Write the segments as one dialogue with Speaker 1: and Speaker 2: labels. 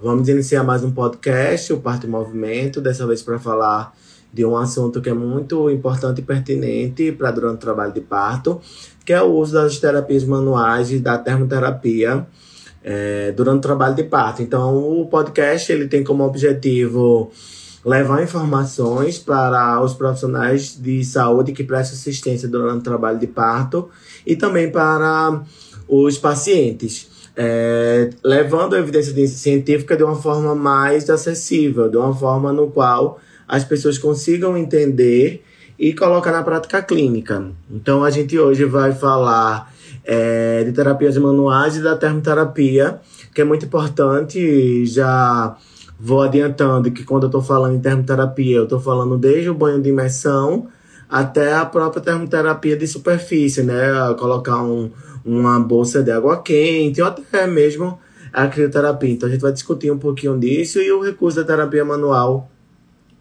Speaker 1: Vamos iniciar mais um podcast, o Parte Movimento, dessa vez para falar de um assunto que é muito importante e pertinente para durante o trabalho de parto, que é o uso das terapias manuais e da termoterapia é, durante o trabalho de parto. Então, o podcast ele tem como objetivo levar informações para os profissionais de saúde que prestam assistência durante o trabalho de parto e também para os pacientes é, levando a evidência científica de uma forma mais acessível, de uma forma no qual as pessoas consigam entender e colocar na prática clínica. Então a gente hoje vai falar é, de terapias manuais e da termoterapia, que é muito importante. Já vou adiantando que quando eu estou falando em termoterapia, eu estou falando desde o banho de imersão até a própria termoterapia de superfície, né? Colocar um, uma bolsa de água quente, ou até mesmo a crioterapia. Então a gente vai discutir um pouquinho disso e o recurso da terapia manual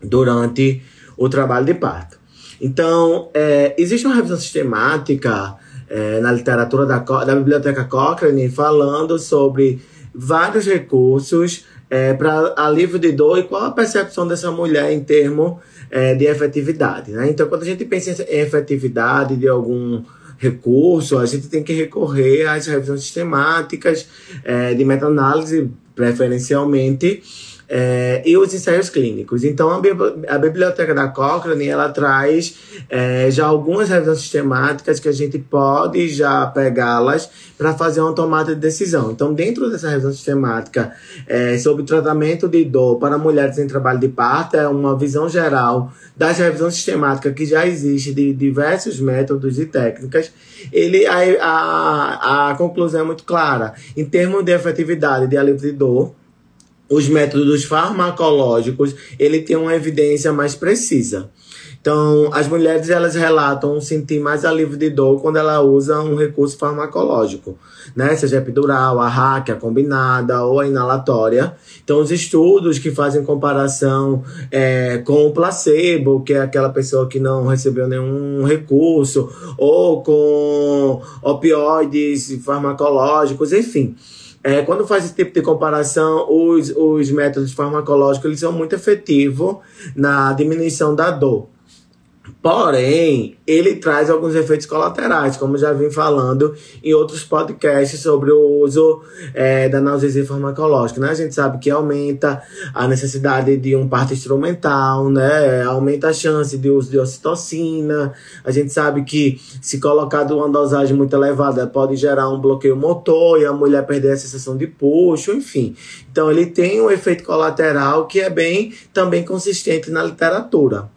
Speaker 1: durante o trabalho de parto. Então, é, existe uma revisão sistemática é, na literatura da, da Biblioteca Cochrane falando sobre vários recursos é, para alívio de dor e qual a percepção dessa mulher em termos é, de efetividade. Né? Então, quando a gente pensa em efetividade de algum recurso, a gente tem que recorrer às revisões sistemáticas é, de meta-análise, preferencialmente, é, e os ensaios clínicos. Então, a, a biblioteca da Cochrane ela traz é, já algumas revisões sistemáticas que a gente pode já pegá-las para fazer uma tomada de decisão. Então, dentro dessa revisão sistemática é, sobre tratamento de dor para mulheres em trabalho de parto, é uma visão geral das revisões sistemáticas que já existe de diversos métodos e técnicas. Ele, a, a, a conclusão é muito clara. Em termos de efetividade de alívio de dor, os métodos farmacológicos, ele tem uma evidência mais precisa. Então, as mulheres elas relatam sentir mais alívio de dor quando ela usa um recurso farmacológico, né? Seja epidural, a hack, a combinada ou a inalatória. Então, os estudos que fazem comparação é, com o placebo, que é aquela pessoa que não recebeu nenhum recurso, ou com opioides farmacológicos, enfim. É, quando faz esse tipo de comparação, os, os métodos farmacológicos eles são muito efetivos na diminuição da dor. Porém, ele traz alguns efeitos colaterais, como já vim falando em outros podcasts sobre o uso é, da analgesia farmacológica. Né? A gente sabe que aumenta a necessidade de um parto instrumental, né? aumenta a chance de uso de ocitocina. A gente sabe que, se colocado uma dosagem muito elevada, pode gerar um bloqueio motor e a mulher perder a sensação de puxo, enfim. Então, ele tem um efeito colateral que é bem também consistente na literatura.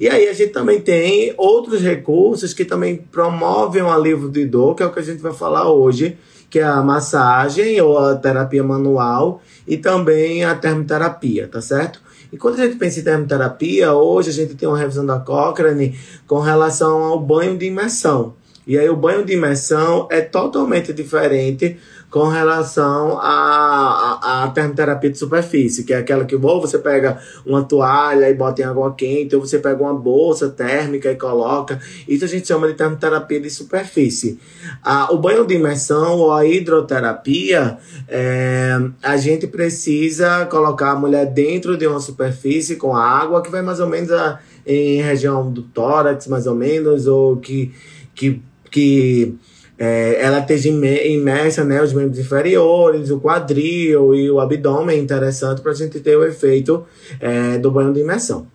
Speaker 1: E aí a gente também tem outros recursos que também promovem o alívio de dor, que é o que a gente vai falar hoje, que é a massagem ou a terapia manual e também a termoterapia, tá certo? E quando a gente pensa em termoterapia, hoje a gente tem uma revisão da Cochrane com relação ao banho de imersão. E aí o banho de imersão é totalmente diferente com relação à, à, termoterapia de superfície, que é aquela que ou você pega uma toalha e bota em água quente, ou você pega uma bolsa térmica e coloca. Isso a gente chama de termoterapia de superfície. Ah, o banho de imersão ou a hidroterapia, é, a gente precisa colocar a mulher dentro de uma superfície com água que vai mais ou menos a, em região do tórax, mais ou menos, ou que, que, que é, ela esteja imersa, né, os membros inferiores, o quadril e o abdômen, interessante para a gente ter o efeito é, do banho de imersão.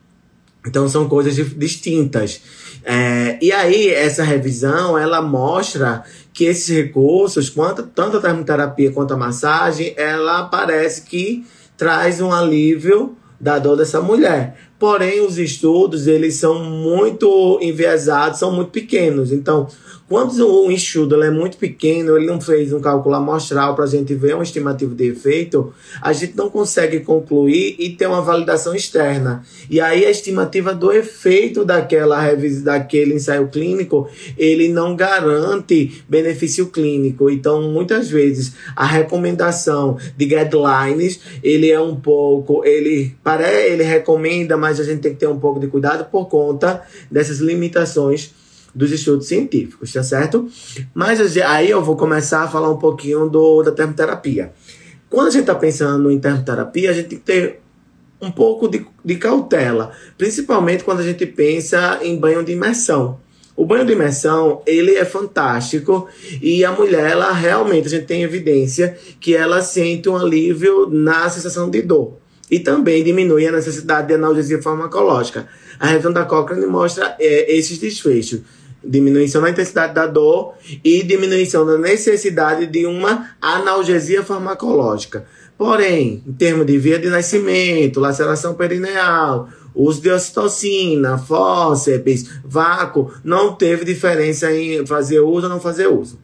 Speaker 1: Então são coisas distintas. É, e aí, essa revisão, ela mostra que esses recursos, quanto, tanto a termoterapia quanto a massagem, ela parece que traz um alívio da dor dessa mulher. Porém, os estudos, eles são muito enviesados, são muito pequenos. Então, quando o estudo é muito pequeno, ele não fez um cálculo amostral para a gente ver uma estimativa de efeito, a gente não consegue concluir e ter uma validação externa. E aí a estimativa do efeito daquela revisão, daquele ensaio clínico, ele não garante benefício clínico. Então, muitas vezes, a recomendação de guidelines, ele é um pouco, ele, para ele recomenda, mas a gente tem que ter um pouco de cuidado por conta dessas limitações dos estudos científicos, tá certo? Mas aí eu vou começar a falar um pouquinho do, da termoterapia. quando a gente está pensando em termoterapia, a gente tem que ter um pouco de, de cautela, principalmente quando a gente pensa em banho de imersão. O banho de imersão, ele é fantástico e a mulher, ela realmente, a gente tem evidência que ela sente um alívio na sensação de dor. E também diminui a necessidade de analgesia farmacológica. A revisão da Cochrane mostra é, esses desfechos. Diminuição na intensidade da dor e diminuição da necessidade de uma analgesia farmacológica. Porém, em termos de via de nascimento, laceração perineal, uso de ocitocina, fórceps, vácuo, não teve diferença em fazer uso ou não fazer uso.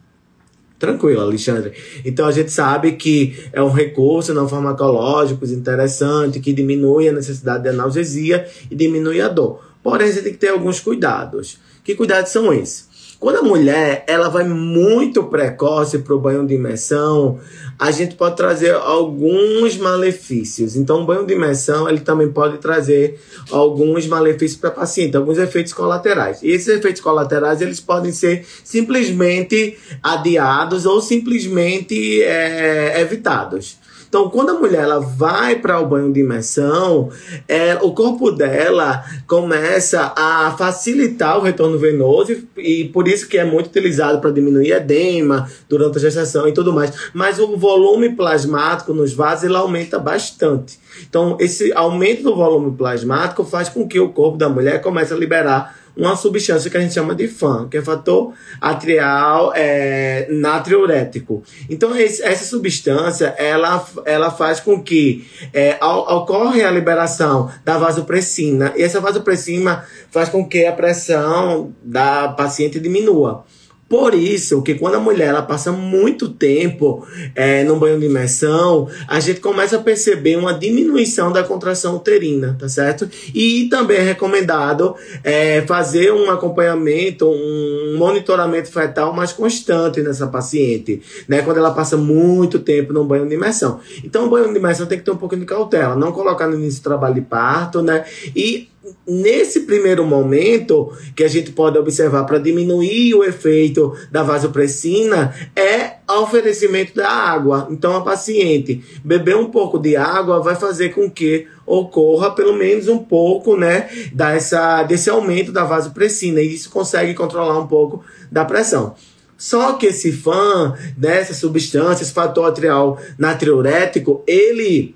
Speaker 1: Tranquilo, Alexandre. Então a gente sabe que é um recurso não farmacológico interessante, que diminui a necessidade de analgesia e diminui a dor. Porém, você tem que ter alguns cuidados. Que cuidados são esses? Quando a mulher ela vai muito precoce para o banho de imersão, a gente pode trazer alguns malefícios. Então, o banho de imersão ele também pode trazer alguns malefícios para a paciente, alguns efeitos colaterais. E esses efeitos colaterais eles podem ser simplesmente adiados ou simplesmente é, evitados. Então, quando a mulher ela vai para o banho de imersão, é, o corpo dela começa a facilitar o retorno venoso e por isso que é muito utilizado para diminuir edema durante a gestação e tudo mais. Mas o volume plasmático nos vasos ele aumenta bastante. Então, esse aumento do volume plasmático faz com que o corpo da mulher comece a liberar uma substância que a gente chama de FAN, que é fator atrial é, natriurético. Então, esse, essa substância, ela, ela faz com que é, ocorre a liberação da vasopressina, e essa vasopressina faz com que a pressão da paciente diminua. Por isso que quando a mulher ela passa muito tempo é, no banho de imersão, a gente começa a perceber uma diminuição da contração uterina, tá certo? E também é recomendado é, fazer um acompanhamento, um monitoramento fetal mais constante nessa paciente, né? Quando ela passa muito tempo no banho de imersão. Então, o banho de imersão tem que ter um pouquinho de cautela, não colocar no início do trabalho de parto, né? E nesse primeiro momento que a gente pode observar para diminuir o efeito da vasopressina é o oferecimento da água. Então a paciente beber um pouco de água vai fazer com que ocorra pelo menos um pouco, né, dessa, desse aumento da vasopressina e isso consegue controlar um pouco da pressão. Só que esse fã dessa substância, esse fator atrial natriurético, ele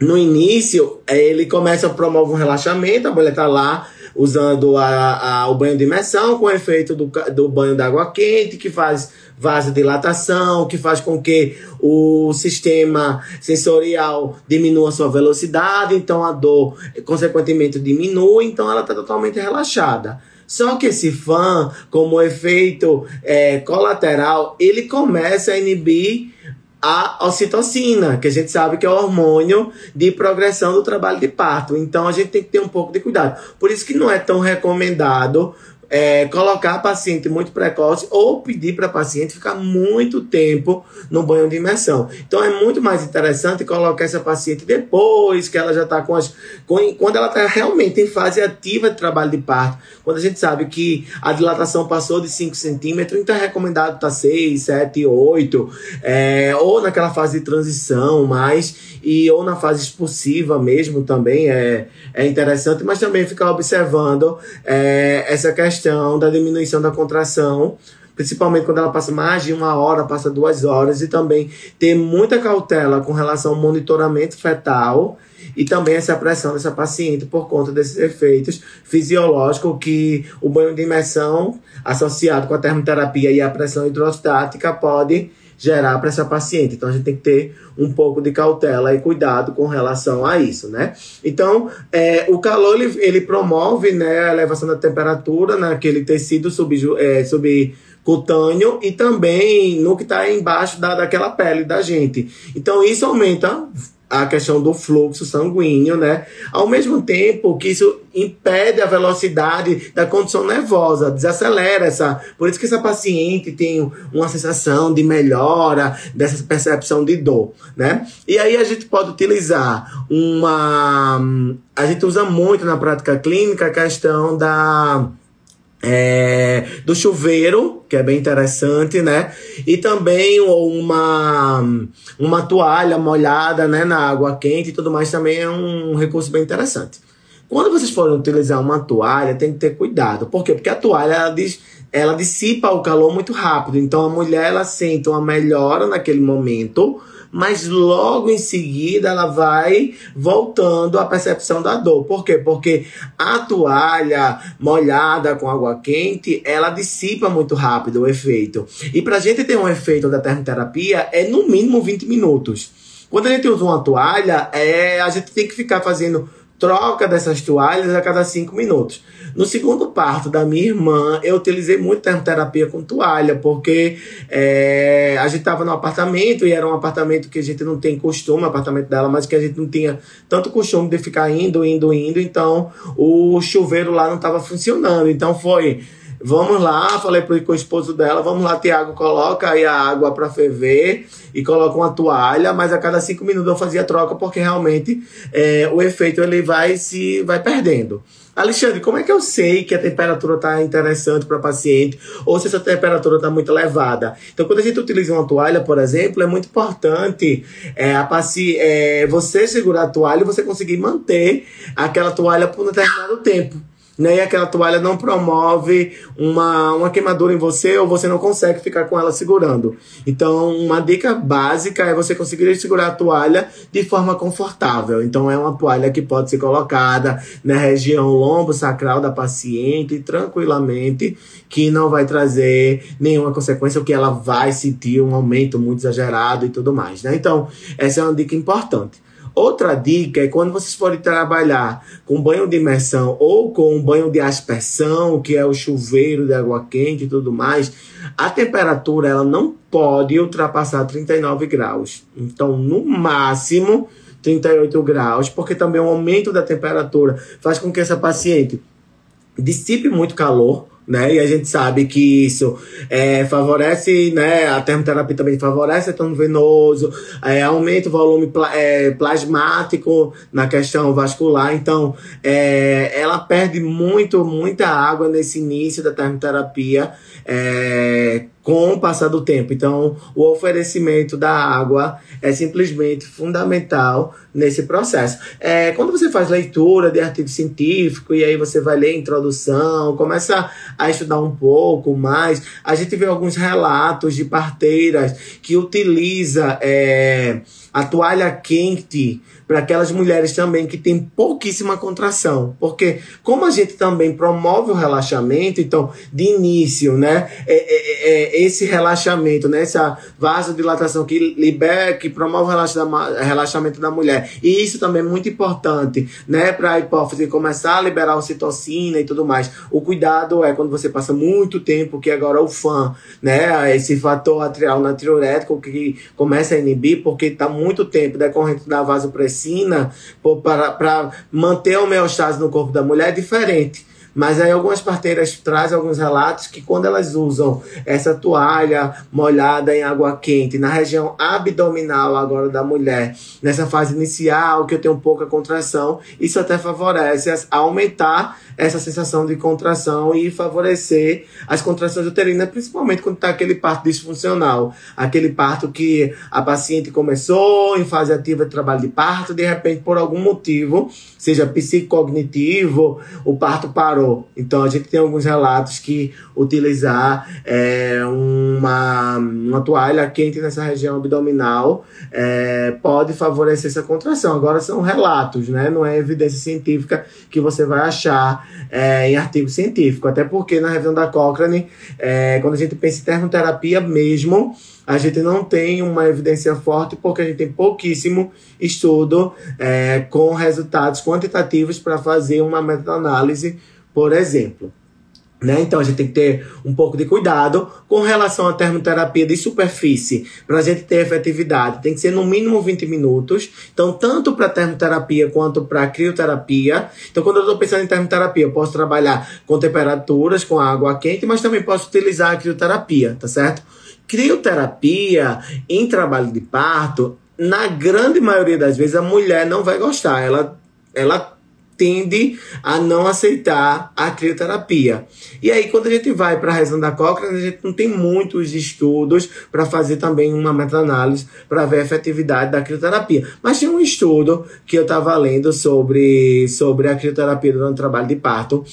Speaker 1: no início, é, ele começa a promover um relaxamento, a mulher tá lá usando a, a, o banho de imersão com o efeito do, do banho d'água quente, que faz vasodilatação, que faz com que o sistema sensorial diminua sua velocidade, então a dor, consequentemente, diminui, então ela está totalmente relaxada. Só que esse fã, como efeito é, colateral, ele começa a inibir a ocitocina, que a gente sabe que é o hormônio de progressão do trabalho de parto. Então a gente tem que ter um pouco de cuidado. Por isso que não é tão recomendado é, colocar a paciente muito precoce ou pedir para a paciente ficar muito tempo no banho de imersão. Então é muito mais interessante colocar essa paciente depois que ela já está com as. Com, quando ela está realmente em fase ativa de trabalho de parto. Quando a gente sabe que a dilatação passou de 5 centímetros, então é recomendado estar tá 6, 7, 8, é, ou naquela fase de transição mais e ou na fase expulsiva mesmo também é, é interessante, mas também ficar observando é, essa questão da diminuição da contração principalmente quando ela passa mais de uma hora, passa duas horas, e também ter muita cautela com relação ao monitoramento fetal e também essa pressão dessa paciente por conta desses efeitos fisiológicos que o banho de imersão associado com a termoterapia e a pressão hidrostática pode gerar para essa paciente. Então a gente tem que ter um pouco de cautela e cuidado com relação a isso, né? Então, é, o calor ele, ele promove né, a elevação da temperatura naquele tecido sub, é, subcutâneo e também no que está embaixo da, daquela pele da gente. Então, isso aumenta a questão do fluxo sanguíneo, né? Ao mesmo tempo que isso impede a velocidade da condição nervosa, desacelera essa. Por isso que essa paciente tem uma sensação de melhora dessa percepção de dor, né? E aí a gente pode utilizar uma. A gente usa muito na prática clínica a questão da é, do chuveiro, que é bem interessante, né? E também uma, uma toalha molhada né, na água quente e tudo mais também é um recurso bem interessante. Quando vocês forem utilizar uma toalha, tem que ter cuidado. Por quê? Porque a toalha ela, diz, ela dissipa o calor muito rápido. Então a mulher ela sente uma melhora naquele momento, mas logo em seguida ela vai voltando à percepção da dor. Por quê? Porque a toalha molhada com água quente, ela dissipa muito rápido o efeito. E para a gente ter um efeito da termoterapia, é no mínimo 20 minutos. Quando a gente usa uma toalha, é, a gente tem que ficar fazendo troca dessas toalhas a cada cinco minutos. No segundo parto da minha irmã, eu utilizei muito termoterapia com toalha, porque é, a gente estava no apartamento e era um apartamento que a gente não tem costume, apartamento dela, mas que a gente não tinha tanto costume de ficar indo, indo, indo, então o chuveiro lá não estava funcionando. Então foi Vamos lá, falei pro, com o esposo dela, vamos lá, Tiago, coloca aí a água para ferver e coloca uma toalha, mas a cada cinco minutos eu fazia troca porque realmente é, o efeito ele vai se vai perdendo. Alexandre, como é que eu sei que a temperatura está interessante para paciente ou se essa temperatura está muito elevada? Então, quando a gente utiliza uma toalha, por exemplo, é muito importante é, a paci é, você segurar a toalha e você conseguir manter aquela toalha por um determinado tempo né? E aquela toalha não promove uma, uma queimadura em você ou você não consegue ficar com ela segurando. Então, uma dica básica é você conseguir segurar a toalha de forma confortável. Então, é uma toalha que pode ser colocada na região lombo sacral da paciente tranquilamente, que não vai trazer nenhuma consequência, ou que ela vai sentir um aumento muito exagerado e tudo mais, né? Então, essa é uma dica importante. Outra dica é quando vocês forem trabalhar com banho de imersão ou com banho de aspersão, que é o chuveiro de água quente e tudo mais, a temperatura ela não pode ultrapassar 39 graus. Então, no máximo 38 graus, porque também o aumento da temperatura faz com que essa paciente dissipe muito calor né? E a gente sabe que isso é, favorece, né? A termoterapia também favorece o retorno venoso, é, aumenta o volume é, plasmático na questão vascular. Então, é, ela perde muito, muita água nesse início da termoterapia. É, com o passar do tempo. Então, o oferecimento da água é simplesmente fundamental nesse processo. É, quando você faz leitura de artigo científico e aí você vai ler a introdução, começa a estudar um pouco mais, a gente vê alguns relatos de parteiras que utiliza é, a toalha quente para aquelas mulheres também que têm pouquíssima contração. Porque como a gente também promove o relaxamento, então, de início, né, é, é, é esse relaxamento, né, essa vasodilatação que libera, que promove o relaxamento da mulher. E isso também é muito importante, né, para a hipófise começar a liberar ocitocina e tudo mais. O cuidado é quando você passa muito tempo, que agora o fã, né, esse fator atrial natriurético que começa a inibir, porque está muito tempo decorrente da vasopressão para manter a homeostase no corpo da mulher é diferente. Mas aí algumas parteiras trazem alguns relatos que quando elas usam essa toalha molhada em água quente na região abdominal agora da mulher, nessa fase inicial que eu tenho pouca contração, isso até favorece aumentar essa sensação de contração e favorecer as contrações uterinas, principalmente quando está aquele parto disfuncional, aquele parto que a paciente começou em fase ativa de trabalho de parto, de repente por algum motivo, seja psicognitivo, o parto parou parou. Então a gente tem alguns relatos que utilizar é, uma, uma toalha quente nessa região abdominal é, pode favorecer essa contração. Agora são relatos, né? Não é evidência científica que você vai achar é, em artigo científico. Até porque na revisão da Cochrane, é, quando a gente pensa em termoterapia mesmo, a gente não tem uma evidência forte porque a gente tem pouquíssimo estudo é, com resultados quantitativos para fazer uma meta-análise por exemplo. Né? Então a gente tem que ter um pouco de cuidado com relação à termoterapia de superfície, para a gente ter efetividade. Tem que ser no mínimo 20 minutos. Então, tanto para termoterapia quanto para crioterapia. Então, quando eu estou pensando em termoterapia, eu posso trabalhar com temperaturas, com água quente, mas também posso utilizar a crioterapia, tá certo? Crioterapia em trabalho de parto, na grande maioria das vezes, a mulher não vai gostar. Ela, ela tende a não aceitar a crioterapia. E aí, quando a gente vai para a razão da Cochrane, a gente não tem muitos estudos para fazer também uma meta-análise para ver a efetividade da crioterapia. Mas tem um estudo que eu estava lendo sobre, sobre a crioterapia durante o trabalho de parto,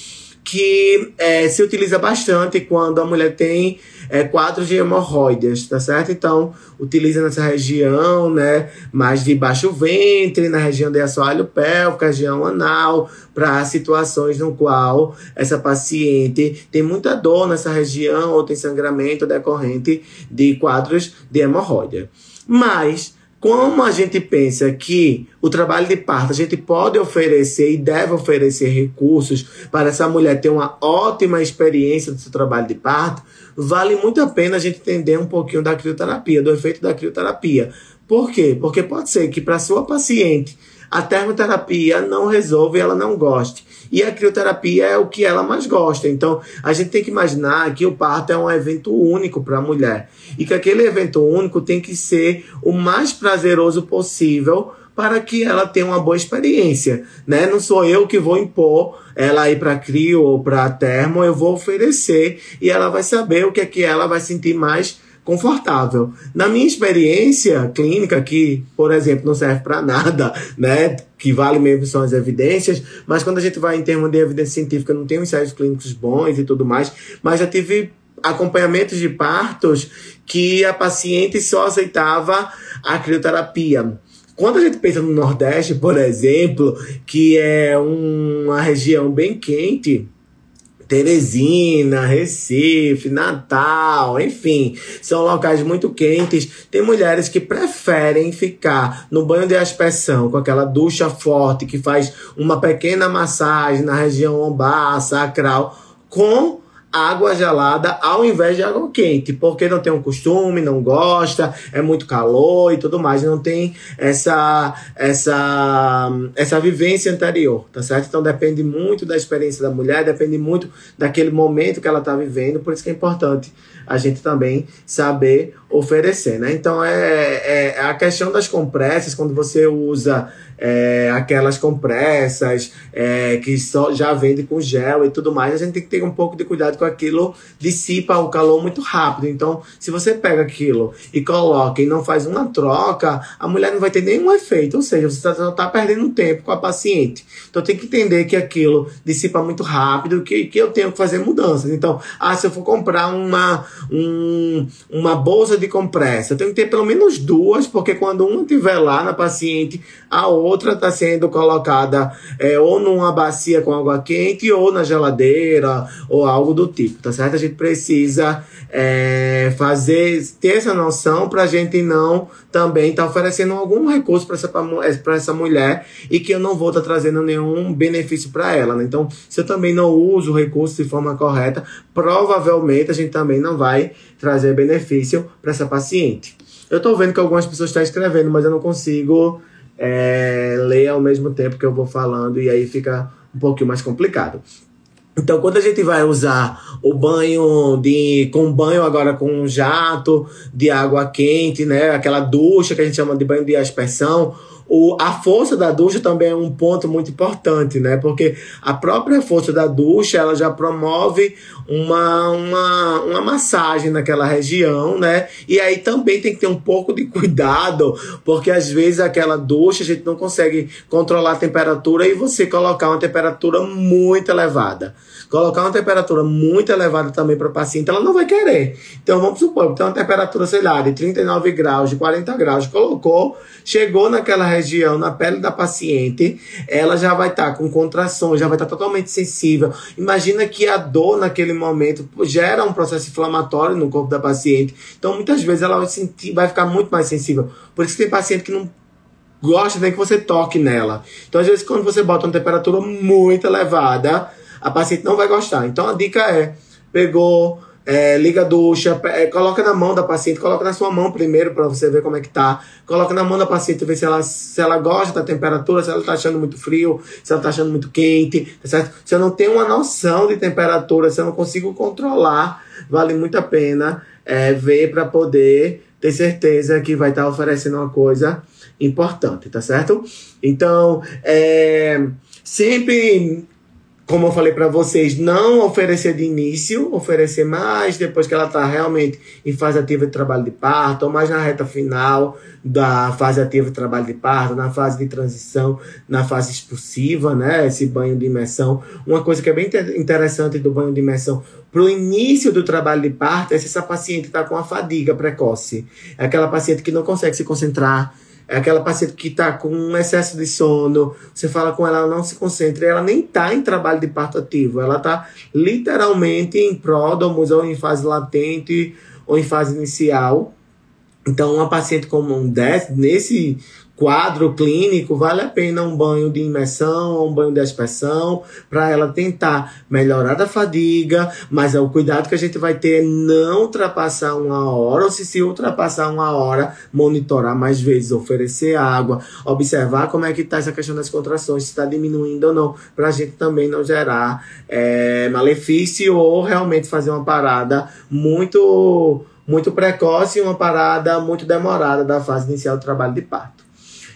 Speaker 1: que é, se utiliza bastante quando a mulher tem é, quadros de hemorroidas, tá certo? Então, utiliza nessa região, né, mais de baixo ventre, na região de assoalho pélvico, região anal, para situações no qual essa paciente tem muita dor nessa região ou tem sangramento decorrente de quadros de hemorroida. Mas como a gente pensa que o trabalho de parto a gente pode oferecer e deve oferecer recursos para essa mulher ter uma ótima experiência do seu trabalho de parto, vale muito a pena a gente entender um pouquinho da crioterapia, do efeito da crioterapia. Por quê? Porque pode ser que para sua paciente a termoterapia não resolve ela não goste. E a crioterapia é o que ela mais gosta. Então, a gente tem que imaginar que o parto é um evento único para a mulher. E que aquele evento único tem que ser o mais prazeroso possível para que ela tenha uma boa experiência, né? Não sou eu que vou impor ela ir para crio ou para termo, eu vou oferecer e ela vai saber o que é que ela vai sentir mais confortável. Na minha experiência clínica, que, por exemplo, não serve para nada, né? Que vale mesmo são as evidências, mas quando a gente vai em termos de evidência científica, não tem ensaios clínicos bons e tudo mais, mas já tive acompanhamentos de partos que a paciente só aceitava a crioterapia. Quando a gente pensa no Nordeste, por exemplo, que é uma região bem quente, Teresina, Recife, Natal, enfim, são locais muito quentes. Tem mulheres que preferem ficar no banho de aspersão com aquela ducha forte que faz uma pequena massagem na região lombar, sacral, com água gelada ao invés de água quente, porque não tem um costume, não gosta, é muito calor e tudo mais, não tem essa essa essa vivência anterior, tá certo? Então depende muito da experiência da mulher, depende muito daquele momento que ela está vivendo, por isso que é importante a gente também saber oferecer, né? Então é, é, é a questão das compressas, quando você usa é, aquelas compressas é, que só já vende com gel e tudo mais, a gente tem que ter um pouco de cuidado com aquilo, dissipa o calor muito rápido. Então, se você pega aquilo e coloca e não faz uma troca, a mulher não vai ter nenhum efeito, ou seja, você está tá perdendo tempo com a paciente. Então, tem que entender que aquilo dissipa muito rápido, que, que eu tenho que fazer mudanças. Então, ah, se eu for comprar uma, um, uma bolsa de compressa, eu tenho que ter pelo menos duas, porque quando uma estiver lá na paciente, a outra está sendo colocada é, ou numa bacia com água quente ou na geladeira ou algo do tipo, tá certo? A gente precisa é, fazer, ter essa noção para a gente não também estar tá oferecendo algum recurso para essa, pra essa mulher e que eu não vou estar tá trazendo nenhum benefício para ela. Né? Então, se eu também não uso o recurso de forma correta, provavelmente a gente também não vai trazer benefício para essa paciente. Eu estou vendo que algumas pessoas estão escrevendo, mas eu não consigo é, ler ao mesmo tempo que eu vou falando e aí fica um pouquinho mais complicado. Então, quando a gente vai usar o banho de com banho agora com um jato de água quente, né, aquela ducha que a gente chama de banho de aspersão, o, a força da ducha também é um ponto muito importante, né? Porque a própria força da ducha ela já promove uma, uma, uma massagem naquela região, né? E aí também tem que ter um pouco de cuidado, porque às vezes aquela ducha a gente não consegue controlar a temperatura e você colocar uma temperatura muito elevada. Colocar uma temperatura muito elevada também para o paciente, ela não vai querer. Então vamos supor, tem uma temperatura, sei lá, de 39 graus, de 40 graus, colocou, chegou naquela região, na pele da paciente, ela já vai estar tá com contrações, já vai estar tá totalmente sensível. Imagina que a dor naquele momento gera um processo inflamatório no corpo da paciente. Então muitas vezes ela vai, sentir, vai ficar muito mais sensível. Por isso tem paciente que não gosta nem que você toque nela. Então, às vezes, quando você bota uma temperatura muito elevada, a paciente não vai gostar. Então, a dica é: pegou, é, liga a ducha, é, coloca na mão da paciente, coloca na sua mão primeiro para você ver como é que tá. Coloca na mão da paciente, ver se ela, se ela gosta da temperatura, se ela tá achando muito frio, se ela tá achando muito quente, tá certo? Se eu não tenho uma noção de temperatura, se eu não consigo controlar, vale muito a pena é, ver para poder ter certeza que vai estar tá oferecendo uma coisa importante, tá certo? Então, é, sempre como eu falei para vocês, não oferecer de início, oferecer mais depois que ela está realmente em fase ativa de trabalho de parto, ou mais na reta final da fase ativa de trabalho de parto, na fase de transição, na fase expulsiva, né? Esse banho de imersão. Uma coisa que é bem interessante do banho de imersão para o início do trabalho de parto é se essa paciente está com a fadiga precoce. É aquela paciente que não consegue se concentrar é aquela paciente que está com um excesso de sono, você fala com ela, ela não se concentra, ela nem está em trabalho de parto ativo, ela está literalmente em pródomos ou em fase latente ou em fase inicial. Então, uma paciente como um desse, nesse quadro clínico, vale a pena um banho de imersão um banho de aspersão para ela tentar melhorar da fadiga, mas é o cuidado que a gente vai ter é não ultrapassar uma hora, ou se se ultrapassar uma hora, monitorar mais vezes, oferecer água, observar como é que está essa questão das contrações, se está diminuindo ou não, para a gente também não gerar é, malefício ou realmente fazer uma parada muito muito precoce e uma parada muito demorada da fase inicial do trabalho de parto.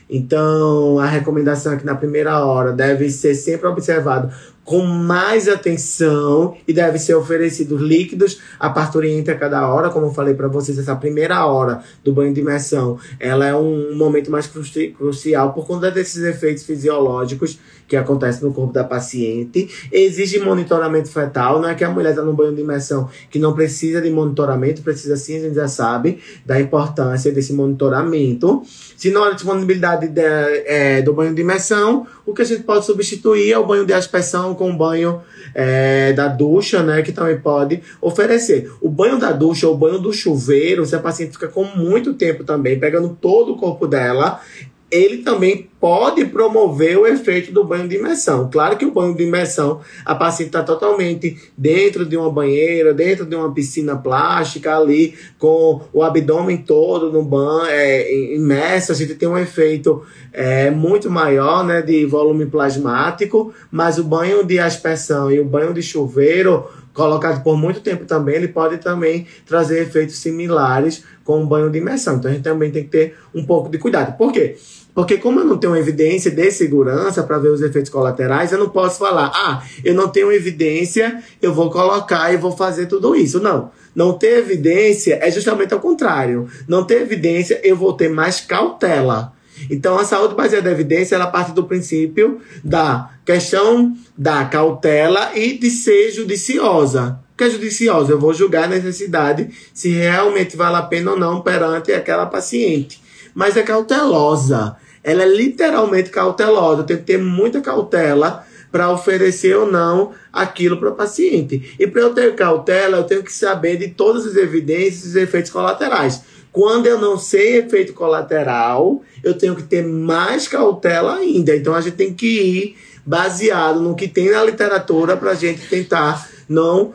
Speaker 1: Então, a recomendação é que na primeira hora deve ser sempre observado com mais atenção e deve ser oferecidos líquidos a parturienta a cada hora, como eu falei para vocês, essa primeira hora do banho de imersão, ela é um momento mais cruci crucial por conta desses efeitos fisiológicos que acontecem no corpo da paciente. Existe monitoramento fetal, não é que a mulher está no banho de imersão que não precisa de monitoramento, precisa sim, a gente já sabe da importância desse monitoramento. Se não há disponibilidade de, é, do banho de imersão, o que a gente pode substituir é o banho de aspersão com o banho é, da ducha, né? Que também pode oferecer. O banho da ducha ou o banho do chuveiro, se a paciente fica com muito tempo também, pegando todo o corpo dela, ele também pode promover o efeito do banho de imersão. Claro que o banho de imersão, a paciente está totalmente dentro de uma banheira, dentro de uma piscina plástica ali, com o abdômen todo no banho, é, imerso, a gente tem um efeito é, muito maior né, de volume plasmático, mas o banho de aspersão e o banho de chuveiro colocado por muito tempo também, ele pode também trazer efeitos similares com o banho de imersão. Então a gente também tem que ter um pouco de cuidado. Por quê? Porque como eu não tenho evidência de segurança para ver os efeitos colaterais, eu não posso falar, ah, eu não tenho evidência, eu vou colocar e vou fazer tudo isso. Não. Não ter evidência é justamente ao contrário. Não ter evidência, eu vou ter mais cautela. Então, a saúde baseada em evidência, ela parte do princípio da questão da cautela e de ser judiciosa. O que é judiciosa? Eu vou julgar a necessidade se realmente vale a pena ou não perante aquela paciente. Mas é cautelosa ela é literalmente cautelosa. Eu tenho que ter muita cautela para oferecer ou não aquilo para o paciente. E para eu ter cautela, eu tenho que saber de todas as evidências e efeitos colaterais. Quando eu não sei efeito colateral, eu tenho que ter mais cautela ainda. Então a gente tem que ir baseado no que tem na literatura para a gente tentar não,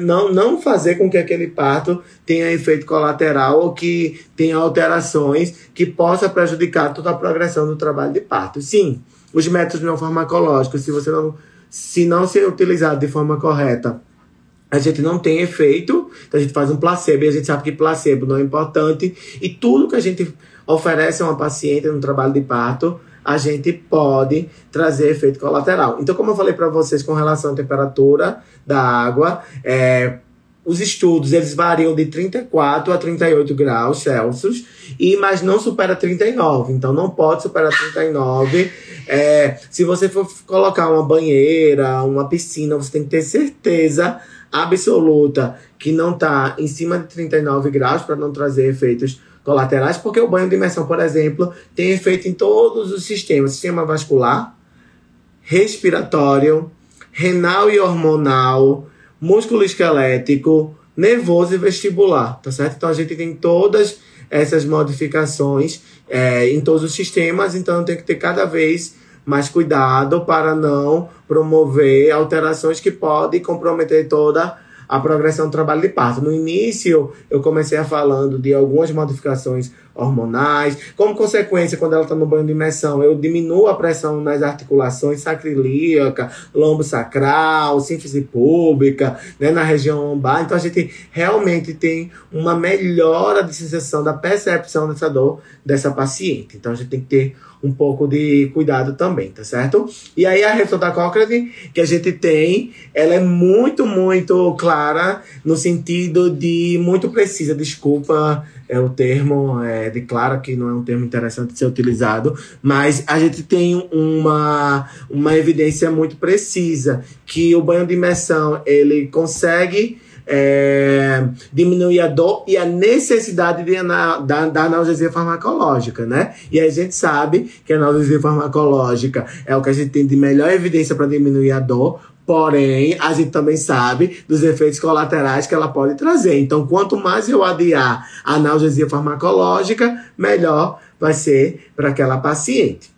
Speaker 1: não, não fazer com que aquele parto tenha efeito colateral ou que tenha alterações que possa prejudicar toda a progressão do trabalho de parto. Sim, os métodos não farmacológicos, se você não se não ser utilizado de forma correta, a gente não tem efeito, então a gente faz um placebo e a gente sabe que placebo não é importante e tudo que a gente oferece a uma paciente no trabalho de parto a gente pode trazer efeito colateral. Então, como eu falei para vocês com relação à temperatura da água, é, os estudos eles variam de 34 a 38 graus Celsius, e mas não supera 39. Então, não pode superar 39. É, se você for colocar uma banheira, uma piscina, você tem que ter certeza absoluta que não está em cima de 39 graus para não trazer efeitos colaterais, porque o banho de imersão, por exemplo, tem efeito em todos os sistemas: sistema vascular, respiratório, renal e hormonal, músculo esquelético, nervoso e vestibular, tá certo? Então a gente tem todas essas modificações é, em todos os sistemas, então tem que ter cada vez mais cuidado para não promover alterações que podem comprometer toda a progressão do trabalho de parto. No início, eu comecei a falando de algumas modificações hormonais. Como consequência, quando ela no banho de imersão, eu diminuo a pressão nas articulações sacrilíaca, lombo sacral, sínfise pública, né, na região lombar. Então a gente realmente tem uma melhora de sensação da percepção dessa dor dessa paciente. Então a gente tem que ter um pouco de cuidado também, tá certo? E aí a redução da Cochrane que a gente tem, ela é muito, muito clara no sentido de muito precisa. Desculpa é o termo, é, de claro que não é um termo interessante de ser utilizado, mas a gente tem uma, uma evidência muito precisa que o banho de imersão ele consegue é, diminuir a dor e a necessidade de, da, da analgesia farmacológica, né? E a gente sabe que a analgesia farmacológica é o que a gente tem de melhor evidência para diminuir a dor, Porém, a gente também sabe dos efeitos colaterais que ela pode trazer. Então, quanto mais eu adiar a analgesia farmacológica, melhor vai ser para aquela paciente.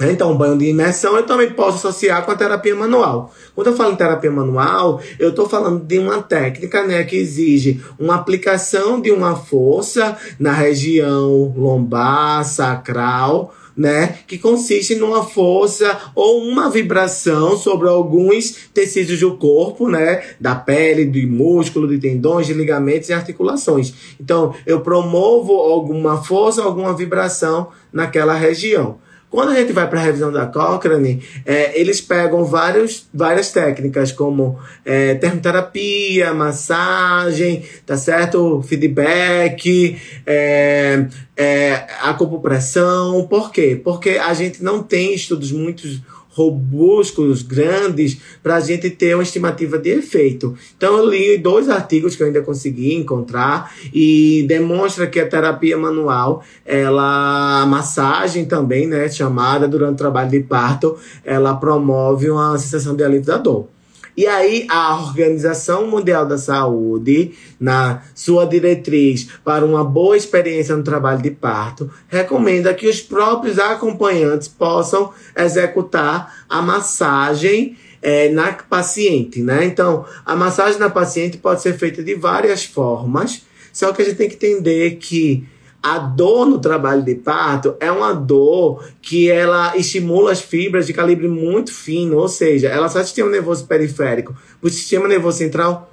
Speaker 1: Então, banho de imersão eu também posso associar com a terapia manual. Quando eu falo em terapia manual, eu estou falando de uma técnica né, que exige uma aplicação de uma força na região lombar, sacral, né? Que consiste numa força ou uma vibração sobre alguns tecidos do corpo, né? Da pele, de músculo, de tendões, de ligamentos e articulações. Então, eu promovo alguma força, alguma vibração naquela região. Quando a gente vai para a revisão da Cochrane, é, eles pegam vários, várias técnicas, como é, termoterapia, massagem, tá certo? Feedback, é, é, acupressão. Por quê? Porque a gente não tem estudos muito robustos, grandes, para a gente ter uma estimativa de efeito. Então, eu li dois artigos que eu ainda consegui encontrar e demonstra que a terapia manual, ela, a massagem também, né, chamada durante o trabalho de parto, ela promove uma sensação de alívio da dor. E aí a Organização Mundial da Saúde, na sua diretriz para uma boa experiência no trabalho de parto, recomenda que os próprios acompanhantes possam executar a massagem é, na paciente, né? Então, a massagem na paciente pode ser feita de várias formas, só que a gente tem que entender que a dor no trabalho de parto é uma dor que ela estimula as fibras de calibre muito fino, ou seja, ela só sistema nervoso periférico, o sistema nervoso central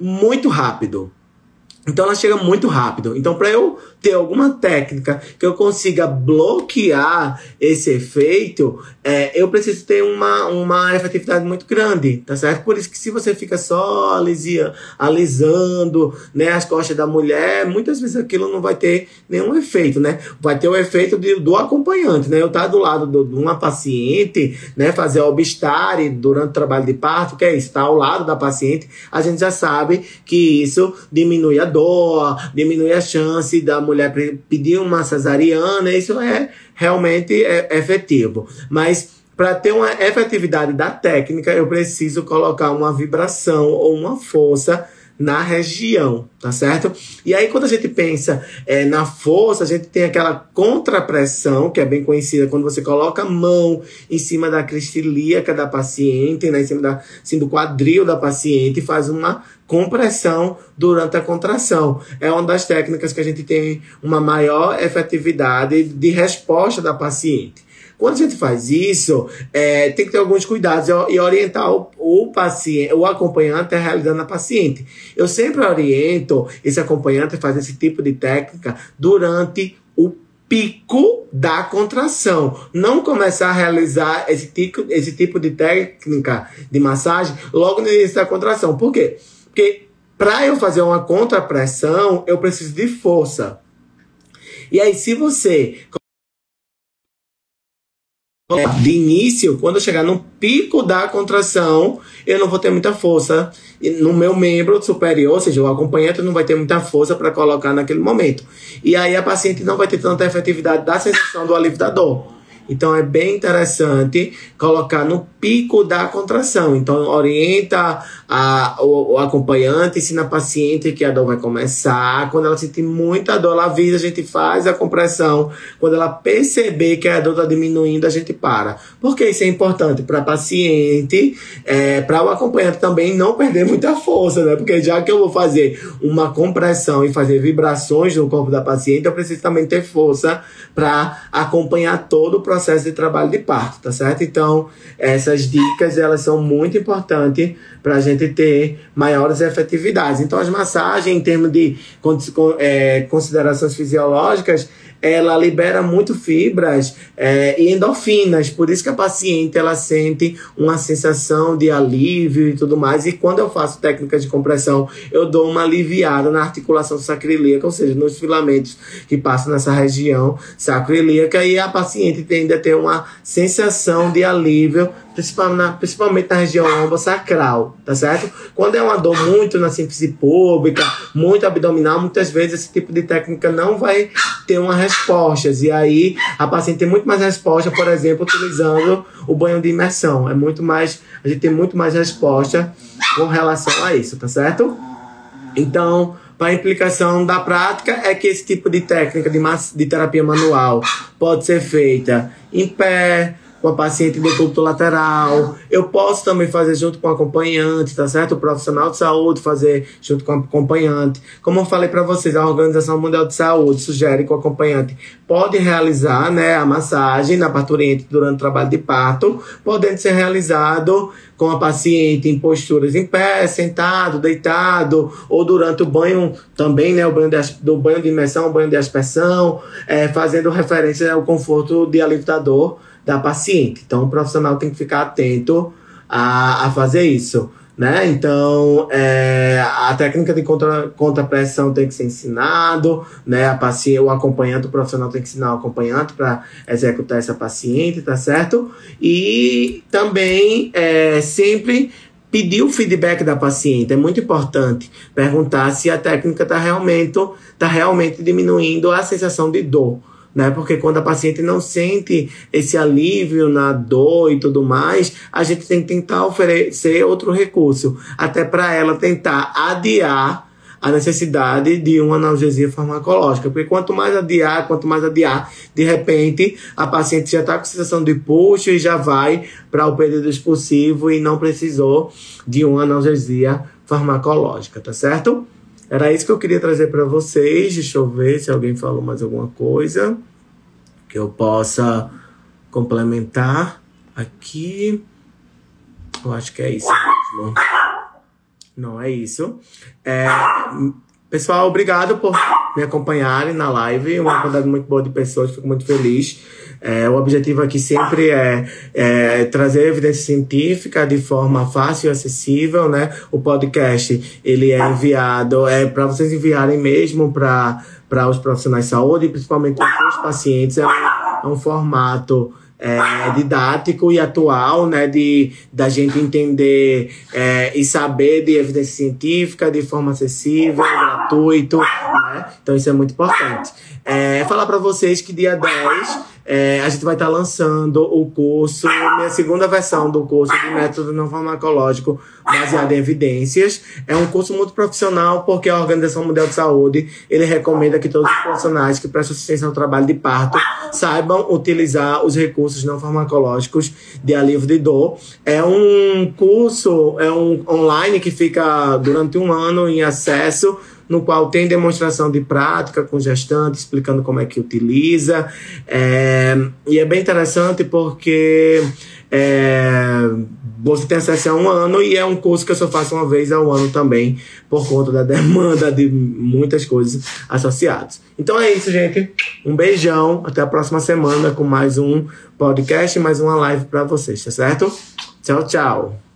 Speaker 1: muito rápido. Então ela chega muito rápido. Então, para eu ter alguma técnica que eu consiga bloquear esse efeito, é, eu preciso ter uma, uma efetividade muito grande, tá certo? Por isso que se você fica só alisia, alisando né, as costas da mulher, muitas vezes aquilo não vai ter nenhum efeito, né? Vai ter o efeito de, do acompanhante, né? Eu estar tá do lado do, de uma paciente, né? Fazer obstare durante o trabalho de parto, que é estar tá ao lado da paciente, a gente já sabe que isso diminui a dor, diminui a chance da mulher pedir uma cesariana, isso é realmente é, efetivo. Mas para ter uma efetividade da técnica, eu preciso colocar uma vibração ou uma força na região, tá certo? E aí, quando a gente pensa é, na força, a gente tem aquela contrapressão, que é bem conhecida, quando você coloca a mão em cima da cristilíaca da paciente, né, em cima da, assim, do quadril da paciente, e faz uma compressão durante a contração. É uma das técnicas que a gente tem uma maior efetividade de resposta da paciente. Quando a gente faz isso, é, tem que ter alguns cuidados e orientar o, o paciente, o acompanhante a realizando a paciente. Eu sempre oriento esse acompanhante a fazer esse tipo de técnica durante o pico da contração. Não começar a realizar esse tipo, esse tipo de técnica de massagem logo no início da contração. Por quê? Porque para eu fazer uma contrapressão, eu preciso de força. E aí, se você de início, quando eu chegar no pico da contração, eu não vou ter muita força no meu membro superior, ou seja, o acompanhante não vai ter muita força para colocar naquele momento. E aí a paciente não vai ter tanta efetividade da sensação do alívio da dor. Então é bem interessante colocar no pico da contração. Então orienta a, o, o acompanhante, ensina a paciente que a dor vai começar. Quando ela sentir muita dor, ela avisa, a gente faz a compressão. Quando ela perceber que a dor está diminuindo, a gente para. Porque isso é importante para a paciente, é, para o acompanhante também não perder muita força, né? Porque já que eu vou fazer uma compressão e fazer vibrações no corpo da paciente, eu preciso também ter força para acompanhar todo o processo de trabalho de parto, tá certo? Então, essas dicas elas são muito importantes para a gente ter maiores efetividades. Então, as massagens, em termos de é, considerações fisiológicas, ela libera muito fibras é, e endorfinas, por isso que a paciente ela sente uma sensação de alívio e tudo mais. E quando eu faço técnicas de compressão, eu dou uma aliviada na articulação sacroiliaca, ou seja, nos filamentos que passam nessa região sacroiliaca, e a paciente tende a ter uma sensação de alívio principalmente na região lombosacral, tá certo? Quando é uma dor muito na síntese pública, muito abdominal, muitas vezes esse tipo de técnica não vai ter uma resposta. E aí a paciente tem muito mais resposta, por exemplo, utilizando o banho de imersão. É muito mais, a gente tem muito mais resposta com relação a isso, tá certo? Então, para a implicação da prática é que esse tipo de técnica de, de terapia manual pode ser feita em pé, com a paciente do decúbito lateral. Eu posso também fazer junto com o acompanhante, tá certo? O profissional de saúde fazer junto com o acompanhante. Como eu falei para vocês, a Organização Mundial de Saúde sugere que o acompanhante pode realizar né, a massagem na parturiente durante o trabalho de parto, podendo ser realizado com a paciente em posturas em pé, sentado, deitado, ou durante o banho também, né, o banho de, do banho de imersão, o banho de aspersão, é, fazendo referência ao conforto de alívio dor da paciente. Então, o profissional tem que ficar atento a, a fazer isso. Né? Então, é, a técnica de contra, contrapressão tem que ser ensinado, né? A paciente, o acompanhante, o profissional tem que ensinar o acompanhante para executar essa paciente, tá certo? E também é, sempre pedir o feedback da paciente. É muito importante perguntar se a técnica está realmente, tá realmente diminuindo a sensação de dor né? Porque quando a paciente não sente esse alívio na dor e tudo mais, a gente tem que tentar oferecer outro recurso, até para ela tentar adiar a necessidade de uma analgesia farmacológica. Porque quanto mais adiar, quanto mais adiar, de repente a paciente já está com sensação de puxo e já vai para o período expulsivo e não precisou de uma analgesia farmacológica, tá certo? Era isso que eu queria trazer para vocês. Deixa eu ver se alguém falou mais alguma coisa que eu possa complementar aqui. Eu acho que é isso mesmo. Não é isso. É, pessoal, obrigado por me acompanharem na live. Uma quantidade muito boa de pessoas, fico muito feliz. É, o objetivo aqui sempre é, é, trazer evidência científica de forma fácil e acessível, né? O podcast ele é enviado é para vocês enviarem mesmo para para os profissionais de saúde, principalmente para os pacientes. É um, é um formato é, didático e atual, né, de da gente entender é, e saber de evidência científica de forma acessível, gratuito, né? Então isso é muito importante. É, falar para vocês que dia 10 é, a gente vai estar tá lançando o curso, minha segunda versão do curso de método não farmacológico baseado em evidências. É um curso muito profissional porque a Organização Mundial de Saúde ele recomenda que todos os profissionais que prestam assistência ao trabalho de parto saibam utilizar os recursos não farmacológicos de alívio de dor. É um curso, é um online que fica durante um ano em acesso no qual tem demonstração de prática com gestante, explicando como é que utiliza. É, e é bem interessante porque é, você tem acesso a um ano e é um curso que eu só faço uma vez ao ano também, por conta da demanda de muitas coisas associadas. Então é isso, gente. Um beijão. Até a próxima semana com mais um podcast, mais uma live para vocês, tá certo? Tchau, tchau.